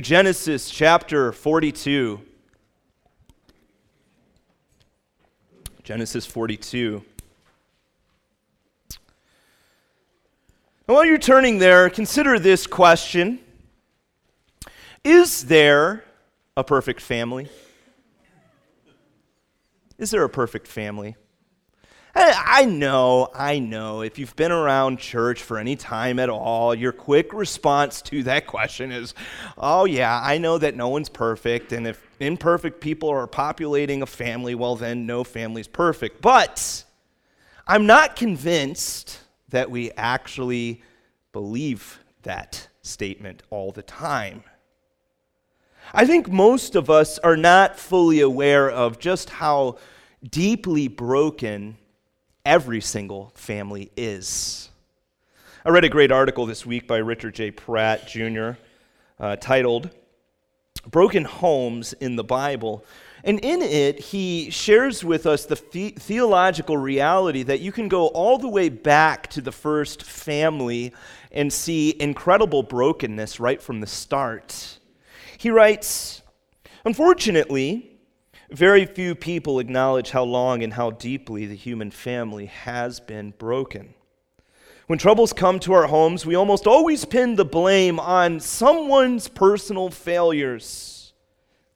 Genesis chapter 42. Genesis 42. And while you're turning there, consider this question Is there a perfect family? Is there a perfect family? I know, I know. If you've been around church for any time at all, your quick response to that question is, oh, yeah, I know that no one's perfect. And if imperfect people are populating a family, well, then no family's perfect. But I'm not convinced that we actually believe that statement all the time. I think most of us are not fully aware of just how deeply broken every single family is. I read a great article this week by Richard J. Pratt Jr. Uh, titled Broken Homes in the Bible. And in it, he shares with us the the- theological reality that you can go all the way back to the first family and see incredible brokenness right from the start. He writes Unfortunately, very few people acknowledge how long and how deeply the human family has been broken. When troubles come to our homes, we almost always pin the blame on someone's personal failures.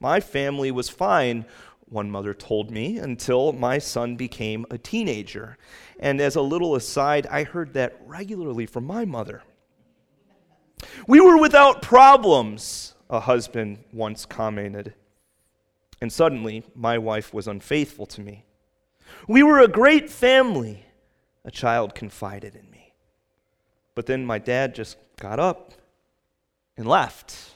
My family was fine, one mother told me, until my son became a teenager. And as a little aside, I heard that regularly from my mother. We were without problems, a husband once commented. And suddenly, my wife was unfaithful to me. We were a great family, a child confided in me. But then my dad just got up and left.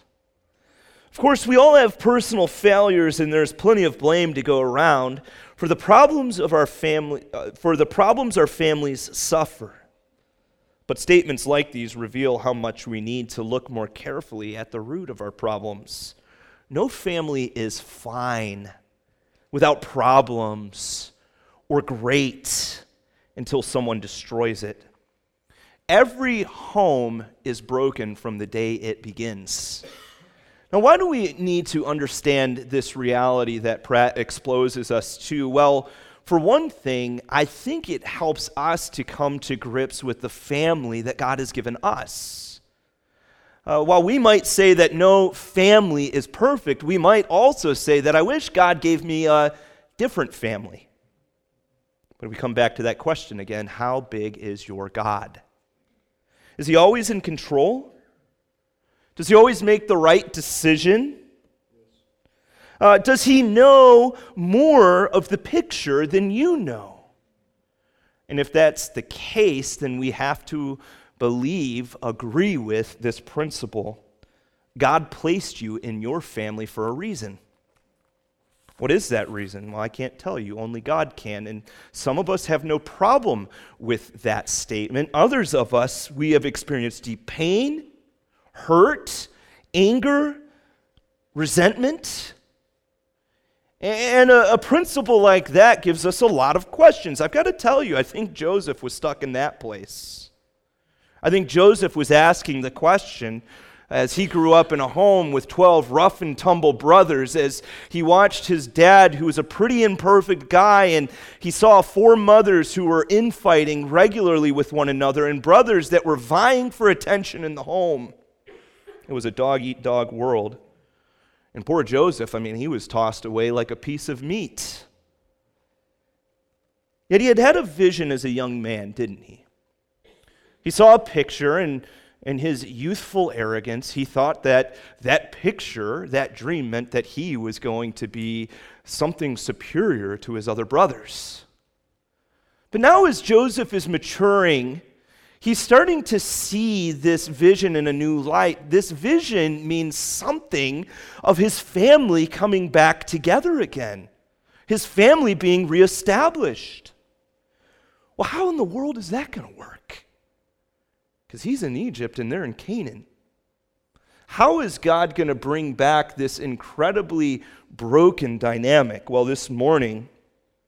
Of course, we all have personal failures, and there's plenty of blame to go around for the problems of our family, uh, for the problems our families suffer. But statements like these reveal how much we need to look more carefully at the root of our problems no family is fine without problems or great until someone destroys it. Every home is broken from the day it begins. Now, why do we need to understand this reality that Pratt exposes us to? Well, for one thing, I think it helps us to come to grips with the family that God has given us. Uh, while we might say that no family is perfect, we might also say that I wish God gave me a different family. But we come back to that question again how big is your God? Is he always in control? Does he always make the right decision? Uh, does he know more of the picture than you know? And if that's the case, then we have to believe, agree with this principle. God placed you in your family for a reason. What is that reason? Well, I can't tell you. Only God can. And some of us have no problem with that statement. Others of us, we have experienced deep pain, hurt, anger, resentment. And a, a, principle like that gives us a lot of questions. I've got to tell you, I think Joseph was stuck in that place. I think Joseph was asking the question as he grew up in a home with 12 rough and tumble brothers, as he watched his dad, who was a pretty imperfect guy, and he saw four mothers who were infighting regularly with one another, and brothers that were vying for attention in the home. It was a dog eat dog world. And poor Joseph, I mean, he was tossed away like a piece of meat. Yet he had had a vision as a young man, didn't he? He saw a picture, and in his youthful arrogance, he thought that that picture, that dream, meant that he was going to be something superior to his other brothers. But now, as Joseph is maturing, he's starting to see this vision in a new light. This vision means something of his family coming back together again, his family being reestablished. Well, how in the world is that going to work? Because he's in Egypt and they're in Canaan. How is God going to bring back this incredibly broken dynamic? Well, this morning,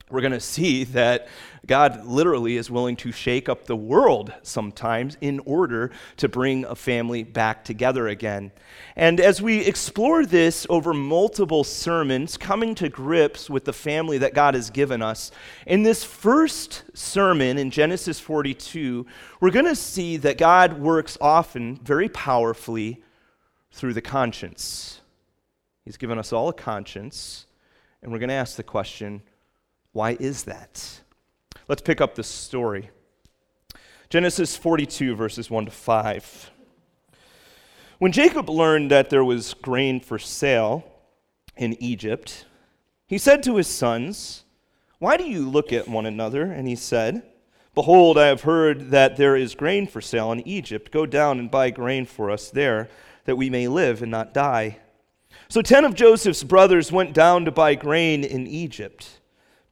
we're going to see that God literally is willing to shake up the world sometimes in order to bring a family back together again. And as we explore this over multiple sermons, coming to grips with the family that God has given us, in this first sermon in Genesis 42, we're going to see that God works often very powerfully through the conscience. He's given us all a conscience, and we're going to ask the question why is that? Let's pick up the story. Genesis 42, verses 1 to 5. When Jacob learned that there was grain for sale in Egypt, he said to his sons, Why do you look at one another? And he said, Behold, I have heard that there is grain for sale in Egypt. Go down and buy grain for us there, that we may live and not die. So ten of Joseph's brothers went down to buy grain in Egypt.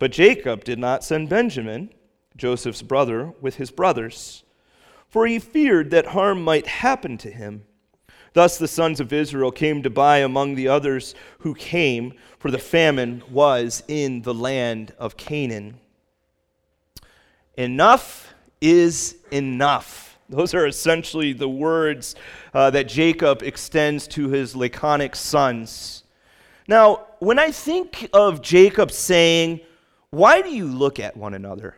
But Jacob did not send Benjamin, Joseph's brother, with his brothers, for he feared that harm might happen to him. Thus the sons of Israel came to buy among the others who came, for the famine was in the land of Canaan. Enough is enough. Those are essentially the words uh, that Jacob extends to his laconic sons. Now, when I think of Jacob saying, why do you look at one another?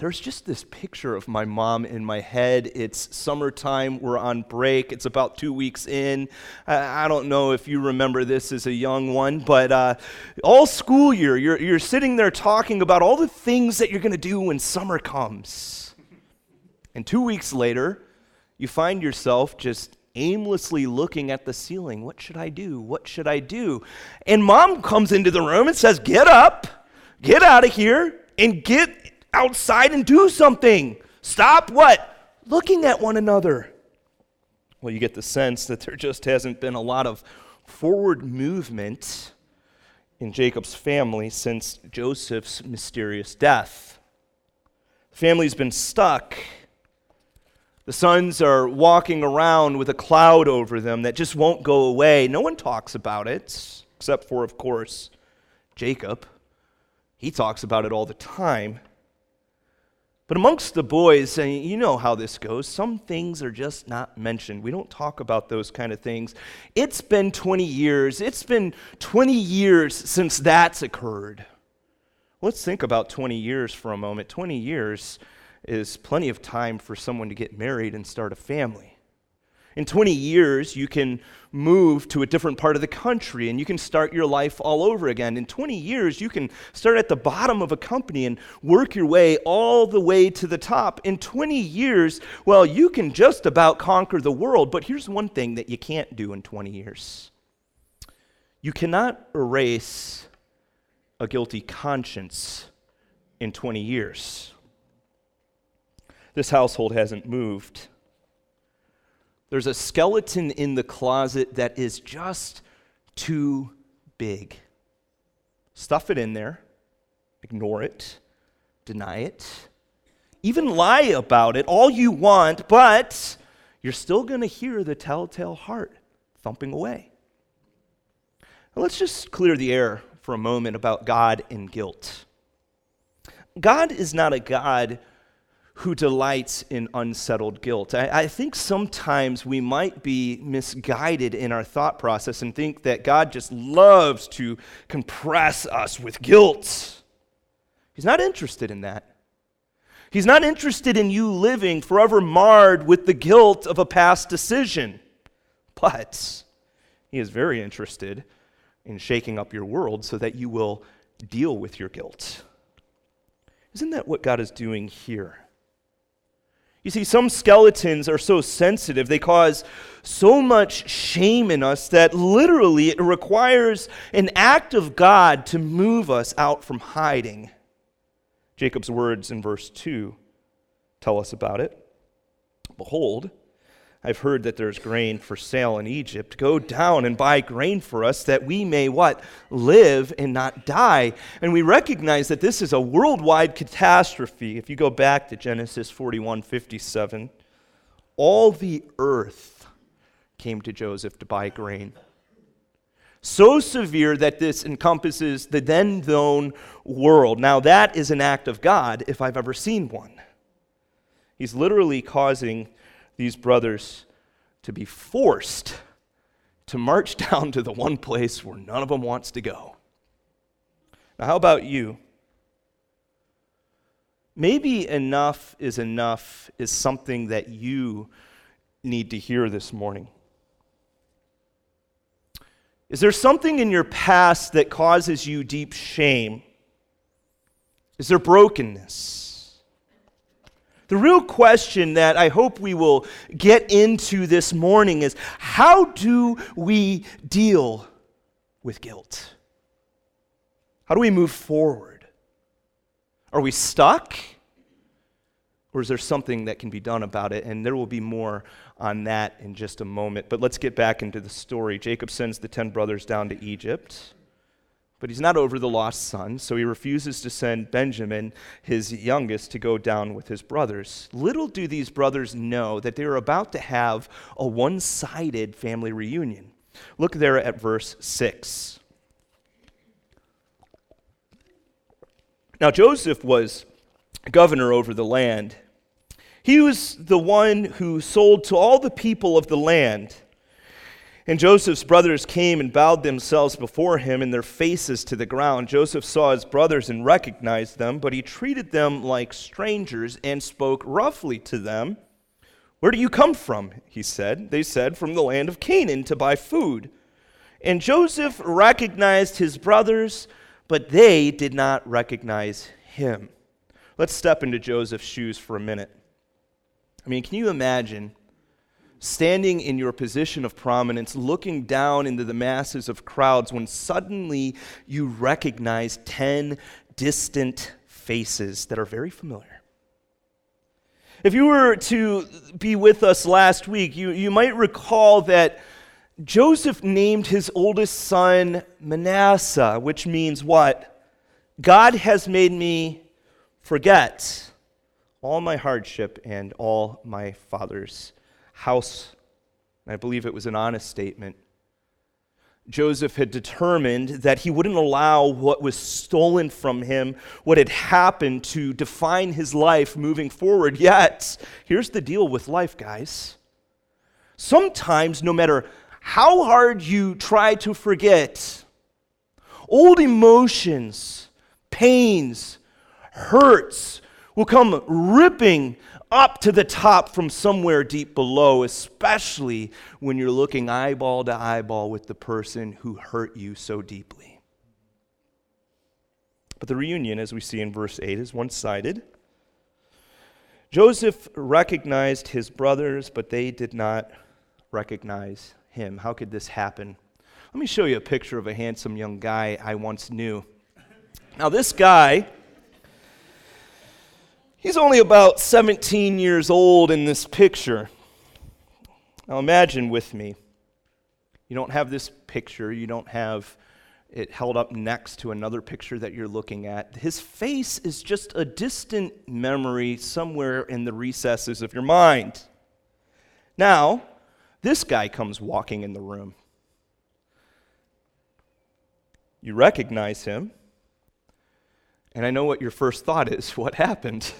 There's just this picture of my mom in my head. It's summertime. We're on break. It's about two weeks in. I, don't know if you remember this as a young one, but uh, all school year, you're, you're sitting there talking about all the things that you're going to do when summer comes. And two weeks later, you find yourself just aimlessly looking at the ceiling. What should I do? What should I do? And mom comes into the room and says, Get up, get out of here, and get outside and do something. Stop what? Looking at one another. Well, you get the sense that there just hasn't been a lot of forward movement in Jacob's family since Joseph's mysterious death. The family's been stuck the sons are walking around with a cloud over them that just won't go away. No one talks about it, except for, of course, Jacob. He talks about it all the time. But amongst the boys, and you know how this goes, some things are just not mentioned. We don't talk about those kind of things. It's been 20 years. It's been 20 years since that's occurred. Let's think about 20 years for a moment. 20 years is plenty of time for someone to get married and start a family. In 20 years, you can move to a different part of the country and you can start your life all over again. In 20 years, you can start at the bottom of a company and work your way all the way to the top. In 20 years, well, you can just about conquer the world, but here's one thing that you can't do in 20 years you cannot erase a guilty conscience in 20 years this household hasn't moved. There's a skeleton in the closet that is just too big. Stuff it in there, ignore it, deny it, even lie about it all you want, but you're still going to hear the telltale heart thumping away. Now let's just clear the air for a moment about God and guilt. God is not a God who delights in unsettled guilt. I, I, think sometimes we might be misguided in our thought process and think that God just loves to compress us with guilt. He's not interested in that. He's not interested in you living forever marred with the guilt of a past decision. But He is very interested in shaking up your world so that you will deal with your guilt. Isn't that what God is doing here? You see, some skeletons are so sensitive, they cause so much shame in us that literally it requires an act of God to move us out from hiding. Jacob's words in verse 2 tell us about it. Behold, I've heard that there's grain for sale in Egypt. Go down and buy grain for us that we may what? Live and not die. And we recognize that this is a worldwide catastrophe. If you go back to Genesis 41 57, all the earth came to Joseph to buy grain. so severe that this encompasses the then known world. Now, that is an act of God if I've ever seen one. He's literally causing these brothers to be forced to march down to the one place where none of them wants to go. Now, how about you? Maybe enough is enough is something that you need to hear this morning. Is there something in your past that causes you deep shame? Is there brokenness? The real question that I hope we will get into this morning is how do we deal with guilt? How do we move forward? Are we stuck? Or is there something that can be done about it? And there will be more on that in just a moment. But let's get back into the story. Jacob sends the 10 brothers down to Egypt, but he's not over the lost son, so he refuses to send Benjamin, his youngest, to go down with his brothers. Little do these brothers know that they are about to have a one sided family reunion. Look there at verse 6. Now, Joseph was governor over the land. He was the one who sold to all the people of the land. And Joseph's brothers came and bowed themselves before him and their faces to the ground. Joseph saw his brothers and recognized them, but he treated them like strangers and spoke roughly to them. Where do you come from? He said. They said, From the land of Canaan to buy food. And Joseph recognized his brothers, but they did not recognize him. Let's step into Joseph's shoes for a minute. I mean, can you imagine standing in your position of prominence, looking down into the masses of crowds when suddenly you recognize 10 distant faces that are very familiar? If you were to be with us last week, you, you might recall that Joseph named his oldest son Manasseh, which means what? God has made me forget all my hardship and all my father's house. I believe it was an honest statement. Joseph had determined that he wouldn't allow what was stolen from him, what had happened, to define his life moving forward. Yet, here's the deal with life, guys. Sometimes, no matter how hard you try to forget, old emotions, pains, hurts, will come ripping up to the top from somewhere deep below, especially when you're looking eyeball to eyeball with the person who hurt you so deeply. But the reunion, as we see in verse 8, is one sided. Joseph recognized his brothers, but they did not recognize him. How could this happen? Let me show you a picture of a handsome young guy I once knew. Now, this guy He's only about 17 years old in this picture. Now imagine with me. You don't have this picture, you don't have it held up next to another picture that you're looking at. His face is just a distant memory somewhere in the recesses of your mind. Now, this guy comes walking in the room. You recognize him, and I know what your first thought is what happened?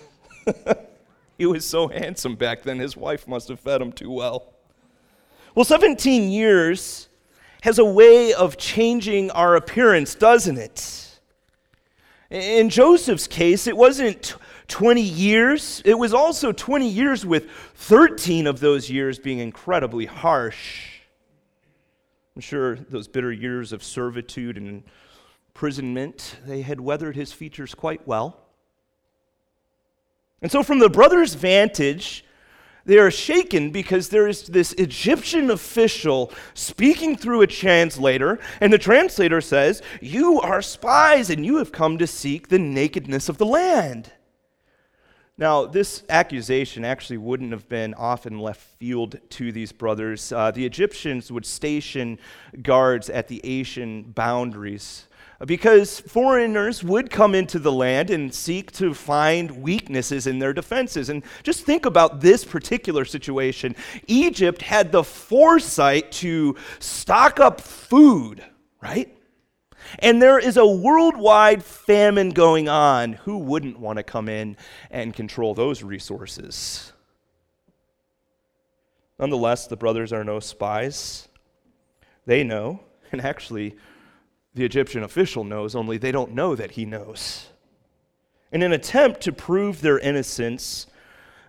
he was so handsome back then, his wife must have fed him too well. Well, 17 years has a way of changing our appearance, doesn't it? In Joseph's case, it wasn't 20 years, it was also 20 years with 13 of those years being incredibly harsh. I'm sure those bitter years of servitude and imprisonment, they had weathered his features quite well. And so, from the brothers' vantage, they are shaken because there is this Egyptian official speaking through a translator, and the translator says, You are spies, and you have come to seek the nakedness of the land. Now, this accusation actually wouldn't have been often left field to these brothers. Uh, the Egyptians would station guards at the Asian boundaries because foreigners would come into the land and seek to find weaknesses in their defenses. And just think about this particular situation. Egypt had the foresight to stock up food right? And there is a worldwide famine going on. Who wouldn't want to come in and control those resources? Nonetheless, the brothers are no spies. They know, and actually, the Egyptian official knows, only they don't know that he knows. In an attempt to prove their innocence,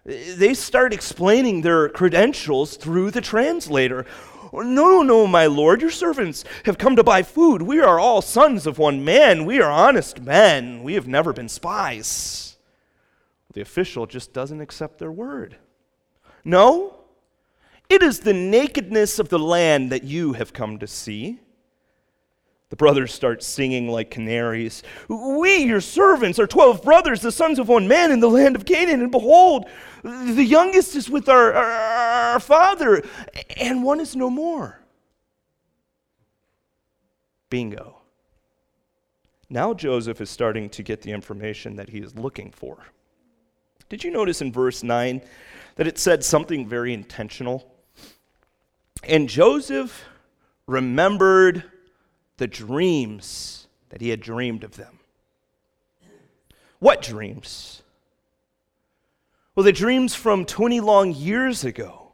they start explaining their credentials through the translator. No, no, no, my lord, your servants have come to buy food. We are all sons of one man. We are honest men. We have never been spies. The official just doesn't accept their word. No, it is the nakedness of the land that you have come to see. The brothers start singing like canaries. We, your servants, are twelve brothers, the sons of one man in the land of Canaan. And behold, the youngest is with our, our, our father, and one is no more. Bingo. Now Joseph is starting to get the information that he is looking for. Did you notice in verse 9 that it said something very intentional? And Joseph remembered the dreams that he had dreamed of them. What dreams? Well, the dreams from 20 long years ago.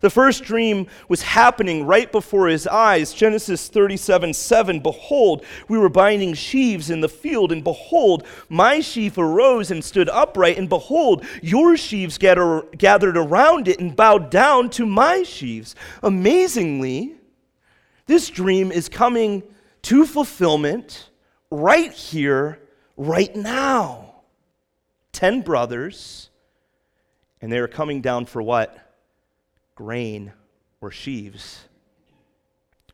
The first dream was happening right before his eyes. Genesis 37 7. Behold, we were binding sheaves in the field, and behold, my sheaf arose and stood upright, and behold, your sheaves gathered around it and bowed down to my sheaves. Amazingly, this dream is coming to fulfillment right here, right now. Ten brothers, and they are coming down for what? Grain or sheaves.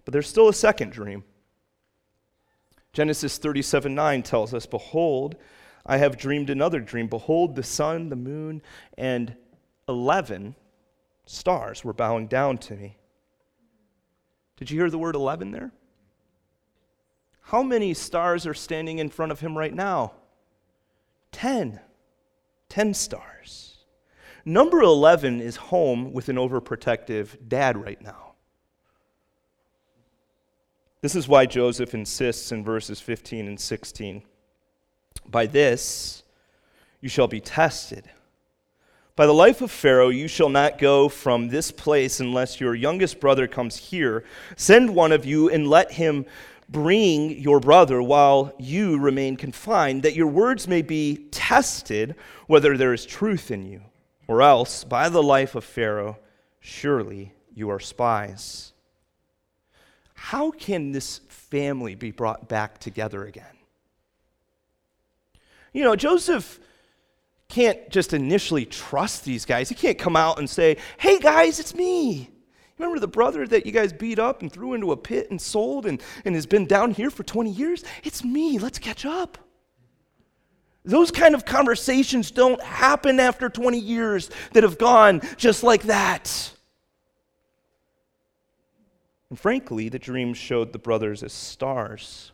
But there's still a second dream. Genesis 37 9 tells us, Behold, I have dreamed another dream. Behold, the sun, the moon, and 11 stars were bowing down to me. Did you hear the word 11 there? How many stars are standing in front of him right now? Ten. Ten stars. Number 11 is home with an overprotective dad right now. This is why Joseph insists in verses 15 and 16 By this you shall be tested. By the life of Pharaoh, you shall not go from this place unless your youngest brother comes here. Send one of you and let him bring your brother while you remain confined, that your words may be tested whether there is truth in you, or else, by the life of Pharaoh, surely you are spies. How can this family be brought back together again? You know, Joseph can't just initially trust these guys. He can't come out and say, Hey guys, it's me. Remember the brother that you guys beat up and threw into a pit and sold and, and has been down here for 20 years? It's me. Let's catch up. Those kind of conversations don't happen after 20 years that have gone just like that. And frankly, the dream showed the brothers as stars.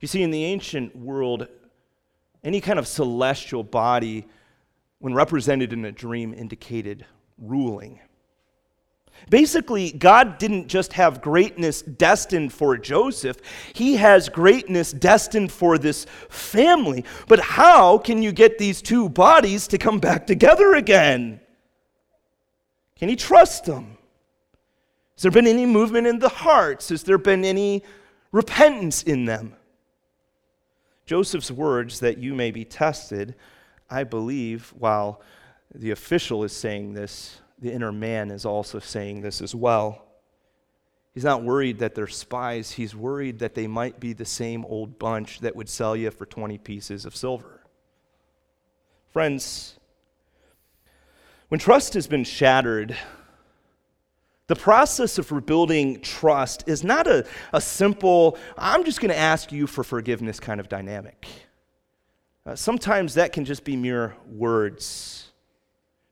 You see, in the ancient world, any kind of celestial body, when represented in a dream, indicated ruling. Basically, God didn't just have greatness destined for Joseph, He has greatness destined for this family. But how can you get these two bodies to come back together again? Can He trust them? Has there been any movement in the hearts? Has there been any repentance in them? Joseph's words that you may be tested, I believe, while the official is saying this, the inner man is also saying this as well. He's not worried that they're spies, he's worried that they might be the same old bunch that would sell you for 20 pieces of silver. Friends, when trust has been shattered, the process of rebuilding trust is not a, a simple, I'm just going to ask you for forgiveness kind of dynamic. Uh, sometimes that can just be mere words.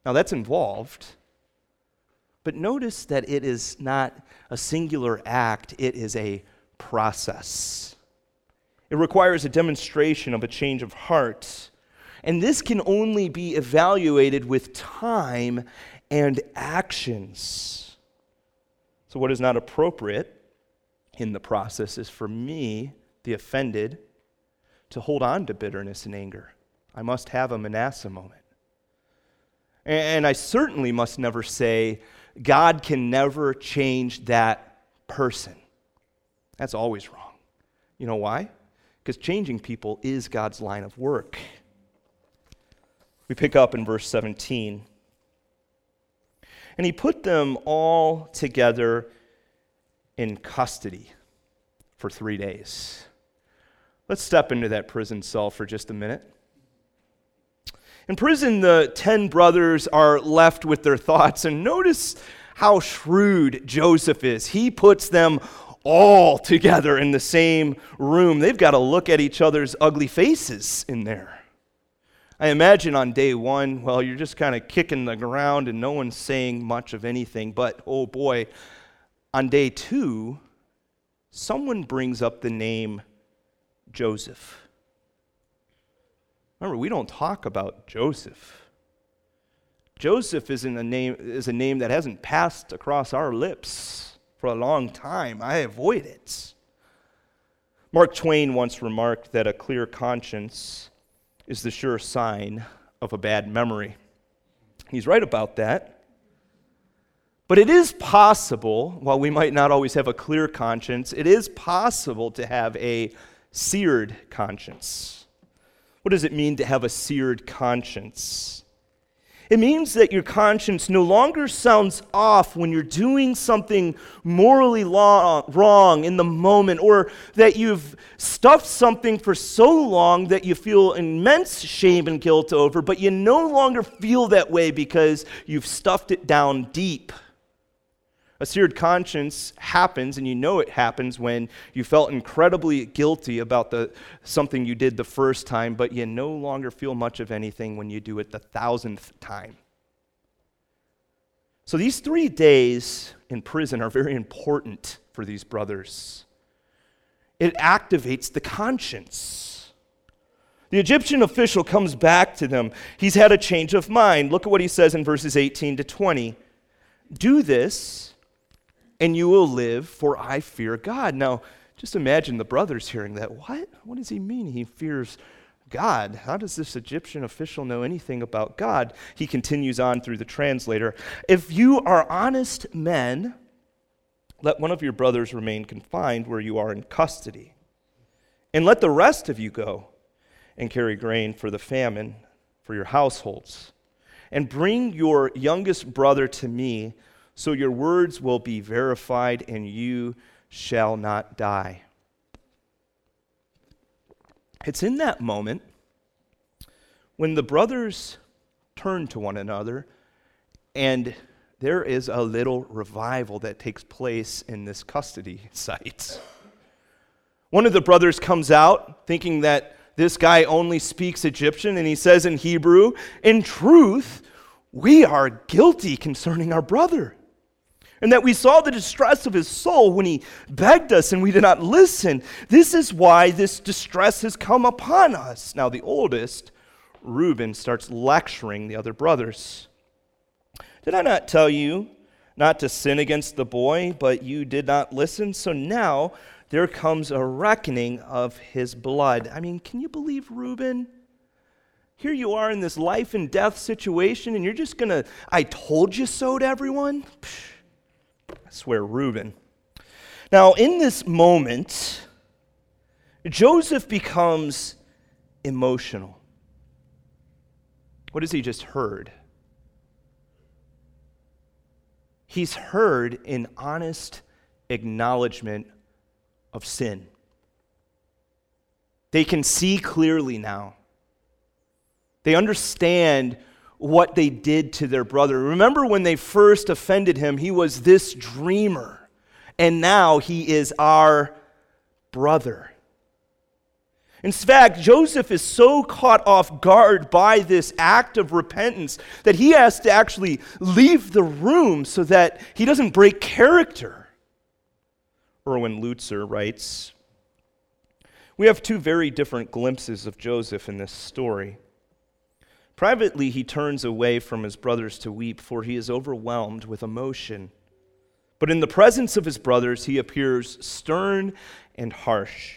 Now, that's involved. But notice that it is not a singular act, it is a process. It requires a demonstration of a change of heart. And this can only be evaluated with time and actions. So, what is not appropriate in the process is for me, the offended, to hold on to bitterness and anger. I must have a Manasseh moment. And I certainly must never say, God can never change that person. That's always wrong. You know why? Because changing people is God's line of work. We pick up in verse 17. And he put them all together in custody for three days. Let's step into that prison cell for just a minute. In prison, the ten brothers are left with their thoughts, and notice how shrewd Joseph is. He puts them all together in the same room. They've got to look at each other's ugly faces in there. I imagine on day one, well, you're just kind of kicking the ground and no one's saying much of anything. But oh boy, on day two, someone brings up the name Joseph. Remember, we don't talk about Joseph. Joseph isn't a name, is a name that hasn't passed across our lips for a long time. I avoid it. Mark Twain once remarked that a clear conscience is the sure sign of a bad memory. He's right about that. But it is possible, while we might not always have a clear conscience, it is possible to have a seared conscience. What does it mean to have a seared conscience? It means that your conscience no longer sounds off when you're doing something morally wrong in the moment, or that you've stuffed something for so long that you feel immense shame and guilt over, but you no longer feel that way because you've stuffed it down deep. A seared conscience happens, and you know it happens when you felt incredibly guilty about the, something you did the first time, but you no longer feel much of anything when you do it the thousandth time. So these three days in prison are very important for these brothers. It activates the conscience. The Egyptian official comes back to them. He's had a change of mind. Look at what he says in verses 18 to 20. Do this and you will live, for I fear God. Now, just imagine the brothers hearing that. What? What does he mean? He fears God. How does this Egyptian official know anything about God? He continues on through the translator. If you are honest men, let one of your brothers remain confined where you are in custody, and let the rest of you go and carry grain for the famine for your households. And bring your youngest brother to me so your words will be verified and you shall not die. It's in that moment when the brothers turn to one another and there is a little revival that takes place in this custody site. One of the brothers comes out thinking that this guy only speaks Egyptian, and he says in Hebrew, In truth, we are guilty concerning our brother and that we saw the distress of his soul when he begged us and we did not listen. This is why this distress has come upon us. Now, the oldest, Reuben, starts lecturing the other brothers. Did I not tell you not to sin against the boy, but you did not listen? So now there comes a reckoning of his blood. I mean, can you believe Reuben? Here you are in this life and death situation, and you're just going to, I told you so to everyone? Psh. I swear, Reuben. Now, in this moment, Joseph becomes emotional. What has he just heard? He's heard an honest acknowledgement of sin. They can see clearly now. They understand what they did to their brother. Remember when they first offended him, he was this dreamer, and now he is our brother. In fact, Joseph is so caught off guard by this act of repentance that he has to actually leave the room so that he doesn't break character. Erwin Lutzer writes We have two very different glimpses of Joseph in this story. Privately, he turns away from his brothers to weep, for he is overwhelmed with emotion. But in the presence of his brothers, he appears stern and harsh.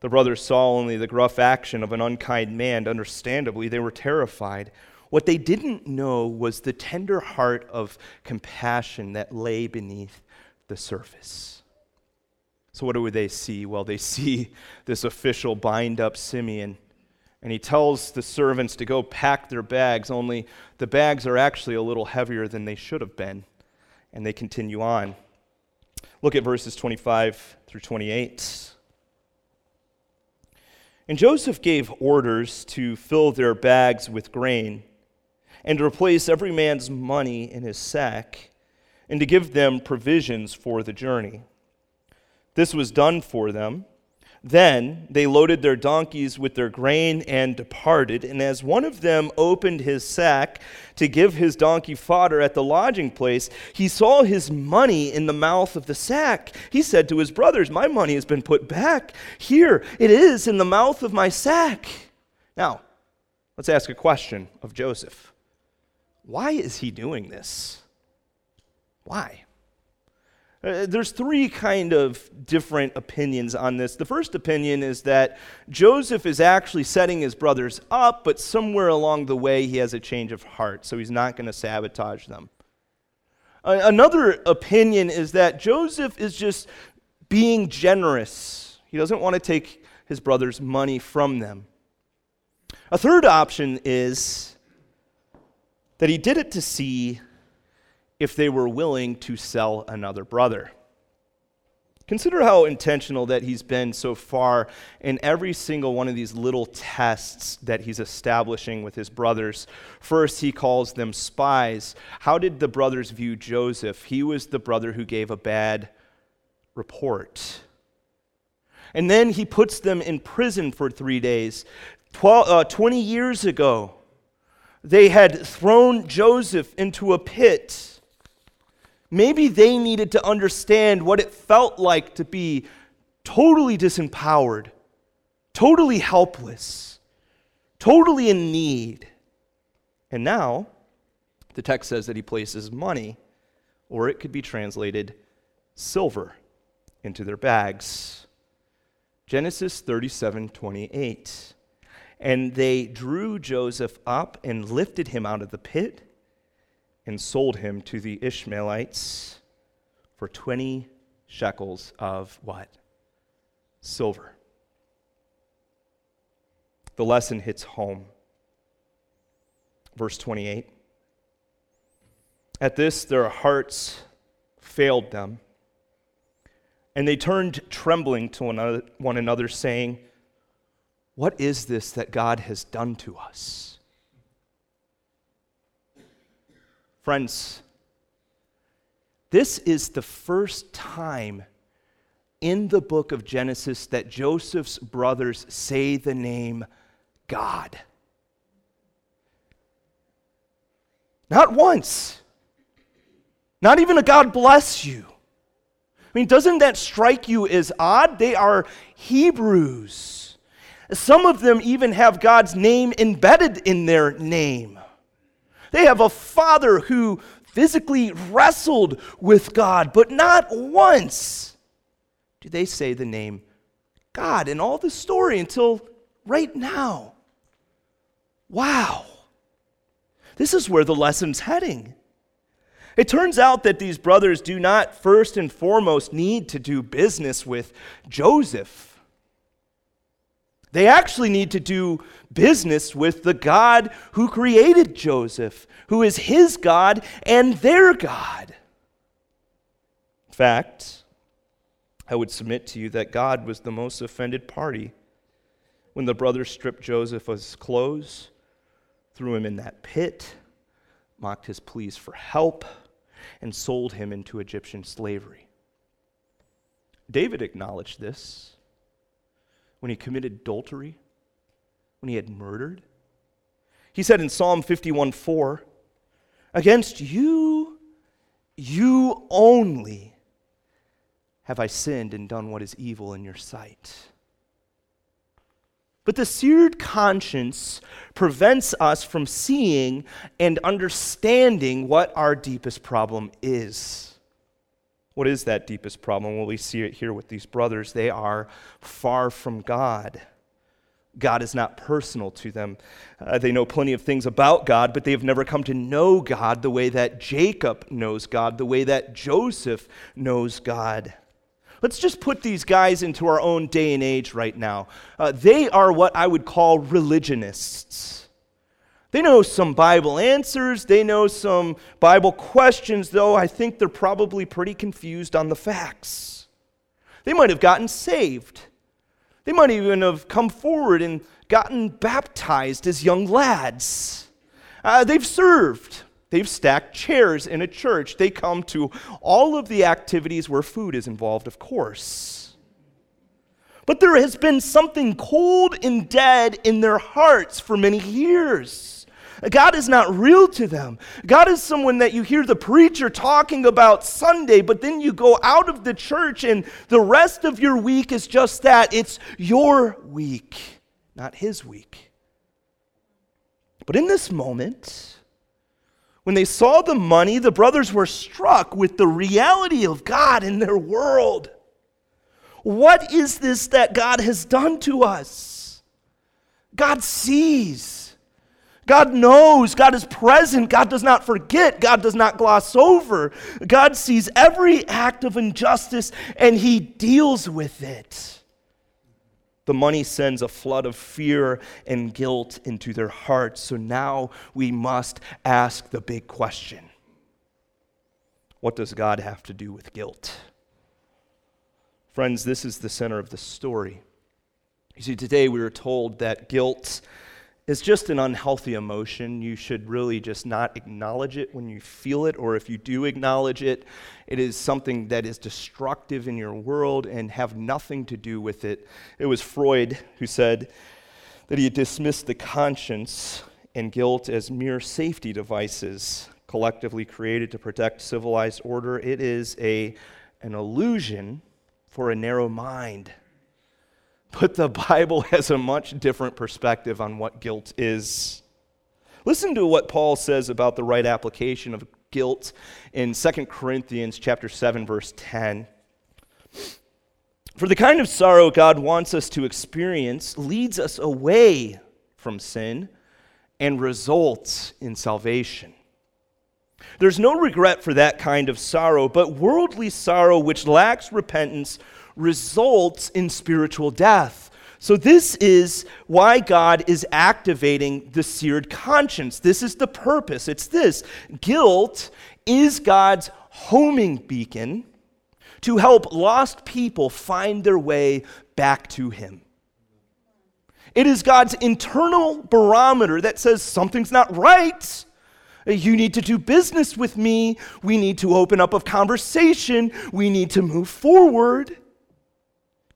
The brothers saw only the gruff action of an unkind man. Understandably, they were terrified. What they didn't know was the tender heart of compassion that lay beneath the surface. So, what do they see? Well, they see this official bind up Simeon, and he tells the servants to go pack their bags, only the bags are actually a little heavier than they should have been. And they continue on. Look at verses 25 through 28. And Joseph gave orders to fill their bags with grain, and to replace every man's money in his sack, and to give them provisions for the journey. This was done for them then they loaded their donkeys with their grain and departed. And as one of them opened his sack to give his donkey fodder at the lodging place, he saw his money in the mouth of the sack. He said to his brothers, My money has been put back. Here it is in the mouth of my sack. Now, let's ask a question of Joseph Why is he doing this? Why? Uh, there's three kind of different opinions on this. The first opinion is that Joseph is actually setting his brothers up, but somewhere along the way he has a change of heart, so he's not going to sabotage them. Another opinion is that Joseph is just being generous. He doesn't want to take his brothers' money from them. A third option is that he did it to see if they were willing to sell another brother. Consider how intentional that he's been so far in every single one of these little tests that he's establishing with his brothers. First, he calls them spies. How did the brothers view Joseph? He was the brother who gave a bad report. And then he puts them in prison for three days. 12, uh, 20 years ago, they had thrown Joseph into a pit Maybe they needed to understand what it felt like to be totally disempowered, totally helpless, totally in need. And now, the text says that he places money, or it could be translated silver, into their bags. Genesis 37 28. And they drew Joseph up and lifted him out of the pit and sold him to the Ishmaelites for 20 shekels of what? Silver. The lesson hits home. Verse 28. At this, their hearts failed them, and they turned trembling to one another, one another saying, What is this that God has done to us? Friends, this is the first time in the book of Genesis that Joseph's brothers say the name God. Not once. Not even a God bless you. I mean, doesn't that strike you as odd? They are Hebrews. Some of them even have God's name embedded in their name. They have a father who physically wrestled with God, but not once do they say the name God in all the story until right now. Wow. This is where the lesson's heading. It turns out that these brothers do not first and foremost need to do business with Joseph. They actually need to do business with the God who created Joseph, who is his God and their God. In fact, I would submit to you that God was the most offended party when the brothers stripped Joseph of his clothes, threw him in that pit, mocked his pleas for help, and sold him into Egyptian slavery. David acknowledged this when he committed adultery, when he had murdered. He said in Psalm 51 4, Against you, you only have I sinned and done what is evil in your sight. But the seared conscience prevents us from seeing and understanding what our deepest problem is. What is that deepest problem? Well, we see it here with these brothers. They are far from God. God is not personal to them. Uh, they know plenty of things about God, but they have never come to know God the way that Jacob knows God, the way that Joseph knows God. Let's just put these guys into our own day and age right now. Uh, they are what I would call religionists. They know some Bible answers, they know some Bible questions, though I think they're probably pretty confused on the facts. They might have gotten saved. They might even have come forward and gotten baptized as young lads. Uh, they've served. They've stacked chairs in a church. They come to all of the activities where food is involved, of course. But there has been something cold and dead in their hearts for many years. God is not real to them. God is someone that you hear the preacher talking about Sunday, but then you go out of the church and the rest of your week is just that it's your week, not his week. But in this moment, when they saw the money, the brothers were struck with the reality of God in their world. What is this that God has done to us? God sees. God knows, God is present, God does not forget, God does not gloss over. God sees every act of injustice and He deals with it. The money sends a flood of fear and guilt into their hearts. So now we must ask the big question What does God have to do with guilt? Friends, this is the center of the story. You see, today we were told that guilt is just an unhealthy emotion. You should really just not acknowledge it when you feel it, or if you do acknowledge it, it is something that is destructive in your world and have nothing to do with it. It was Freud who said that he dismissed the conscience and guilt as mere safety devices collectively created to protect civilized order. It is a, an illusion for a narrow mind. But the Bible has a much different perspective on what guilt is. Listen to what Paul says about the right application of guilt in 2 Corinthians chapter 7 verse 10. For the kind of sorrow God wants us to experience leads us away from sin and results in salvation. There's no regret for that kind of sorrow, but worldly sorrow which lacks repentance results in spiritual death. So, this is why God is activating the seared conscience. This is the purpose. It's this guilt is God's homing beacon to help lost people find their way back to Him. It is God's internal barometer that says something's not right. You need to do business with me. We need to open up a conversation. We need to move forward.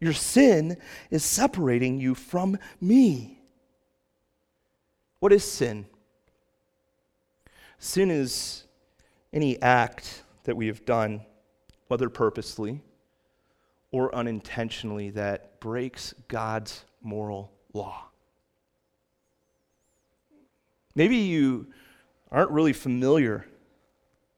Your sin is separating you from me. What is sin? Sin is any act that we have done, whether purposely or unintentionally, that breaks God's moral law. Maybe you aren't really familiar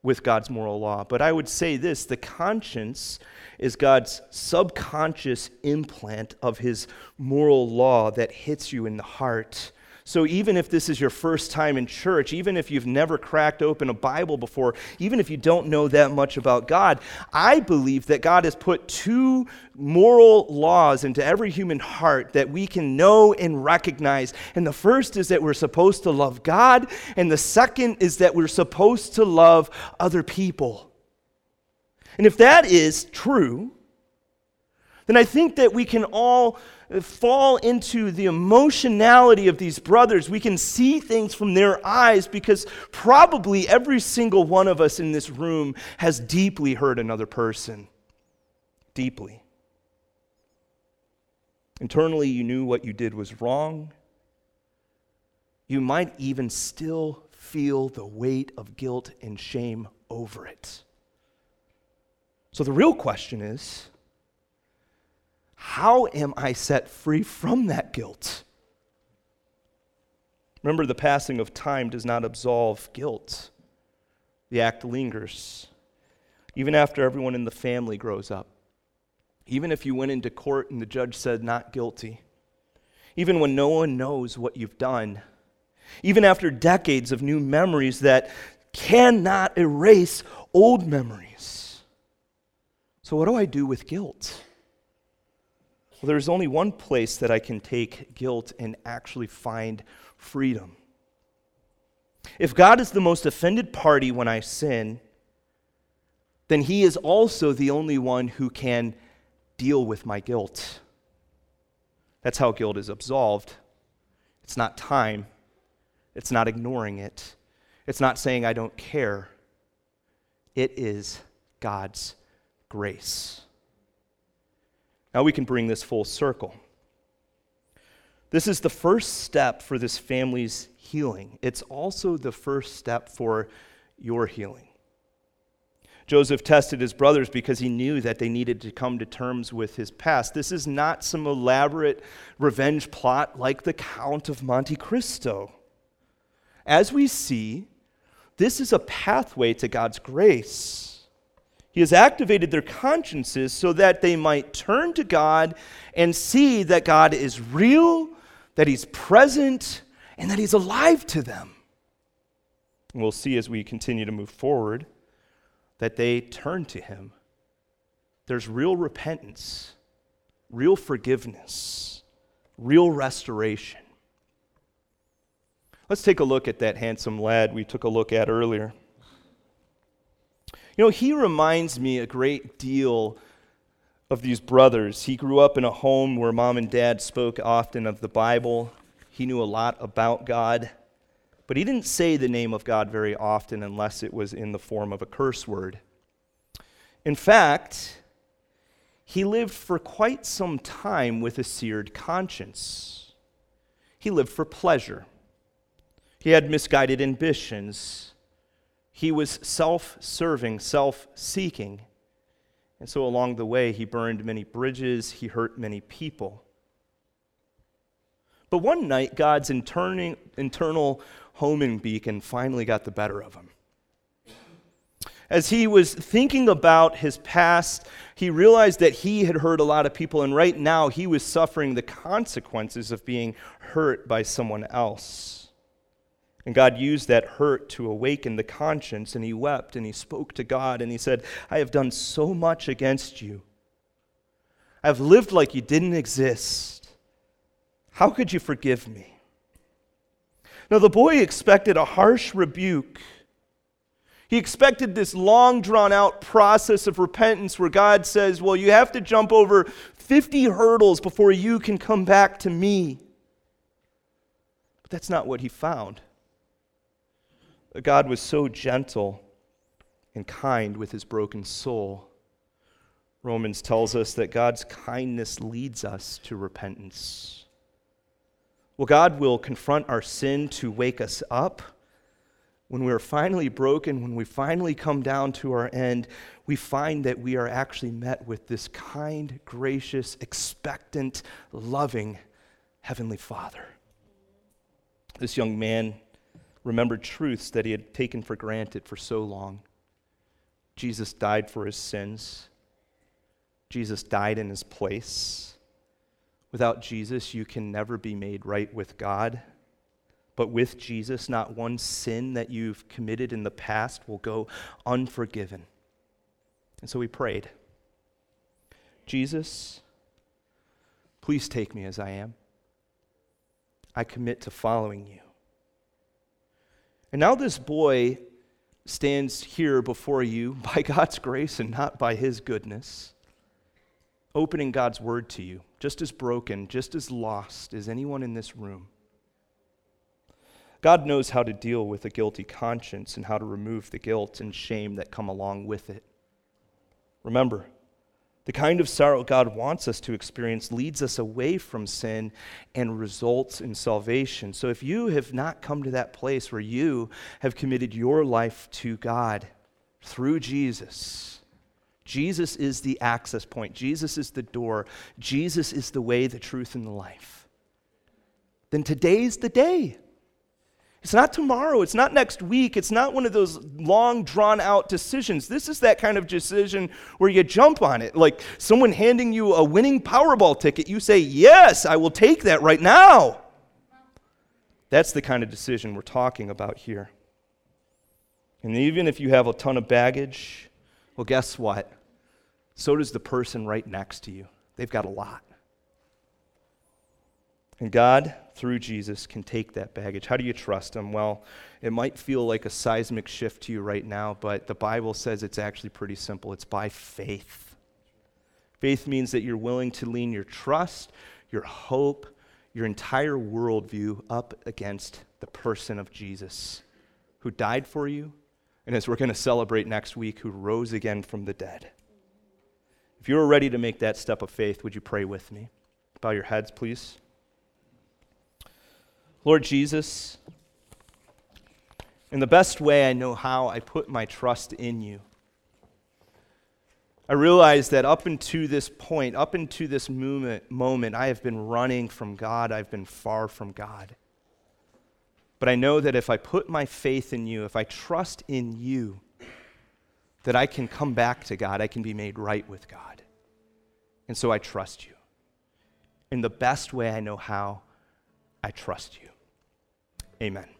with God's moral law, but I would say this the conscience is God's subconscious implant of his moral law that hits you in the heart. So, even if this is your first time in church, even if you've never cracked open a Bible before, even if you don't know that much about God, I believe that God has put two moral laws into every human heart that we can know and recognize. And the first is that we're supposed to love God, and the second is that we're supposed to love other people. And if that is true, then I think that we can all Uh, fall into the emotionality of these brothers. We can see things from their eyes because probably every single one of us in this room has deeply hurt another person. Deeply. Internally, you knew what you did was wrong. You might even still feel the weight of guilt and shame over it. So the real question is how am I set free from that guilt? Remember, the passing of time does not absolve guilt, the act lingers. even after everyone in the family grows up, even if you went into court and the judge said not guilty, even when no one knows what you've done, even after decades of new memories that cannot erase old memories. So, what do I do with guilt? Well, there's only one place that I can take guilt and actually find freedom. If God is the most offended party when I sin, then He is also the only one who can deal with my guilt. That's how guilt is absolved. It's not time, it's not ignoring it, it's not saying I don't care. It is God's grace. Now we can bring this full circle. This is the first step for this family's healing. It's also the first step for your healing. Joseph tested his brothers because he knew that they needed to come to terms with his past. This is not some elaborate revenge plot like the Count of Monte Cristo. As we see, this is a pathway to God's grace. He has activated their consciences so that they might turn to God and see that God is real, that He's present, and that He's alive to them. And we'll see as we continue to move forward that they turn to Him. There's real repentance, real forgiveness, real restoration. Let's take a look at that handsome lad we took a look at earlier. You know, he reminds me a great deal of these brothers. He grew up in a home where mom and dad spoke often of the Bible. He knew a lot about God. But he didn't say the name of God very often unless it was in the form of a curse word. In fact, he lived for quite some time with a seared conscience. He lived for pleasure. He had misguided ambitions. He was self serving, self seeking. And so along the way, he burned many bridges, he hurt many people. But one night, God's internal homing beacon finally got the better of him. As he was thinking about his past, he realized that he had hurt a lot of people, and right now he was suffering the consequences of being hurt by someone else. And God used that hurt to awaken the conscience, and he wept and he spoke to God and he said, I have done so much against you. I've lived like you didn't exist. How could you forgive me? Now, the boy expected a harsh rebuke. He expected this long drawn out process of repentance where God says, Well, you have to jump over 50 hurdles before you can come back to me. But that's not what he found. God was so gentle and kind with his broken soul. Romans tells us that God's kindness leads us to repentance. Well, God will confront our sin to wake us up. When we are finally broken, when we finally come down to our end, we find that we are actually met with this kind, gracious, expectant, loving Heavenly Father. This young man remembered truths that he had taken for granted for so long. Jesus died for his sins, Jesus died in his place. Without Jesus, you can never be made right with God. But with Jesus, not one sin that you've committed in the past will go unforgiven. And so we prayed Jesus, please take me as I am. I commit to following you. And now this boy stands here before you by God's grace and not by his goodness opening God's word to you, just as broken, just as lost as anyone in this room. God knows how to deal with a guilty conscience and how to remove the guilt and shame that come along with it. Remember, the kind of sorrow God wants us to experience leads us away from sin and results in salvation. So if you have not come to that place where you have committed your life to God through Jesus, Jesus is the access point. Jesus is the door. Jesus is the way, the truth, and the life. Then today's the day. It's not tomorrow. It's not next week. It's not one of those long, drawn out decisions. This is that kind of decision where you jump on it. Like someone handing you a winning Powerball ticket, you say, Yes, I will take that right now. That's the kind of decision we're talking about here. And even if you have a ton of baggage, well, guess what? So does the person right next to you. They've got a lot. And God, through Jesus, can take that baggage. How do you trust Him? Well, it might feel like a seismic shift to you right now, but the Bible says it's actually pretty simple it's by faith. Faith means that you're willing to lean your trust, your hope, your entire worldview up against the person of Jesus who died for you, and as we're going to celebrate next week, who rose again from the dead. If you're ready to make that step of faith, would you pray with me? Bow your heads, please. Lord Jesus, in the best way I know how, I put my trust in you. I realize that up until this point, up until this moment, moment, I have been running from God. I've been far from God. But I know that if I put my faith in you, if I trust in you, that I can come back to God. I can be made right with God. And so I trust you. In the best way I know how, I trust you. Amen.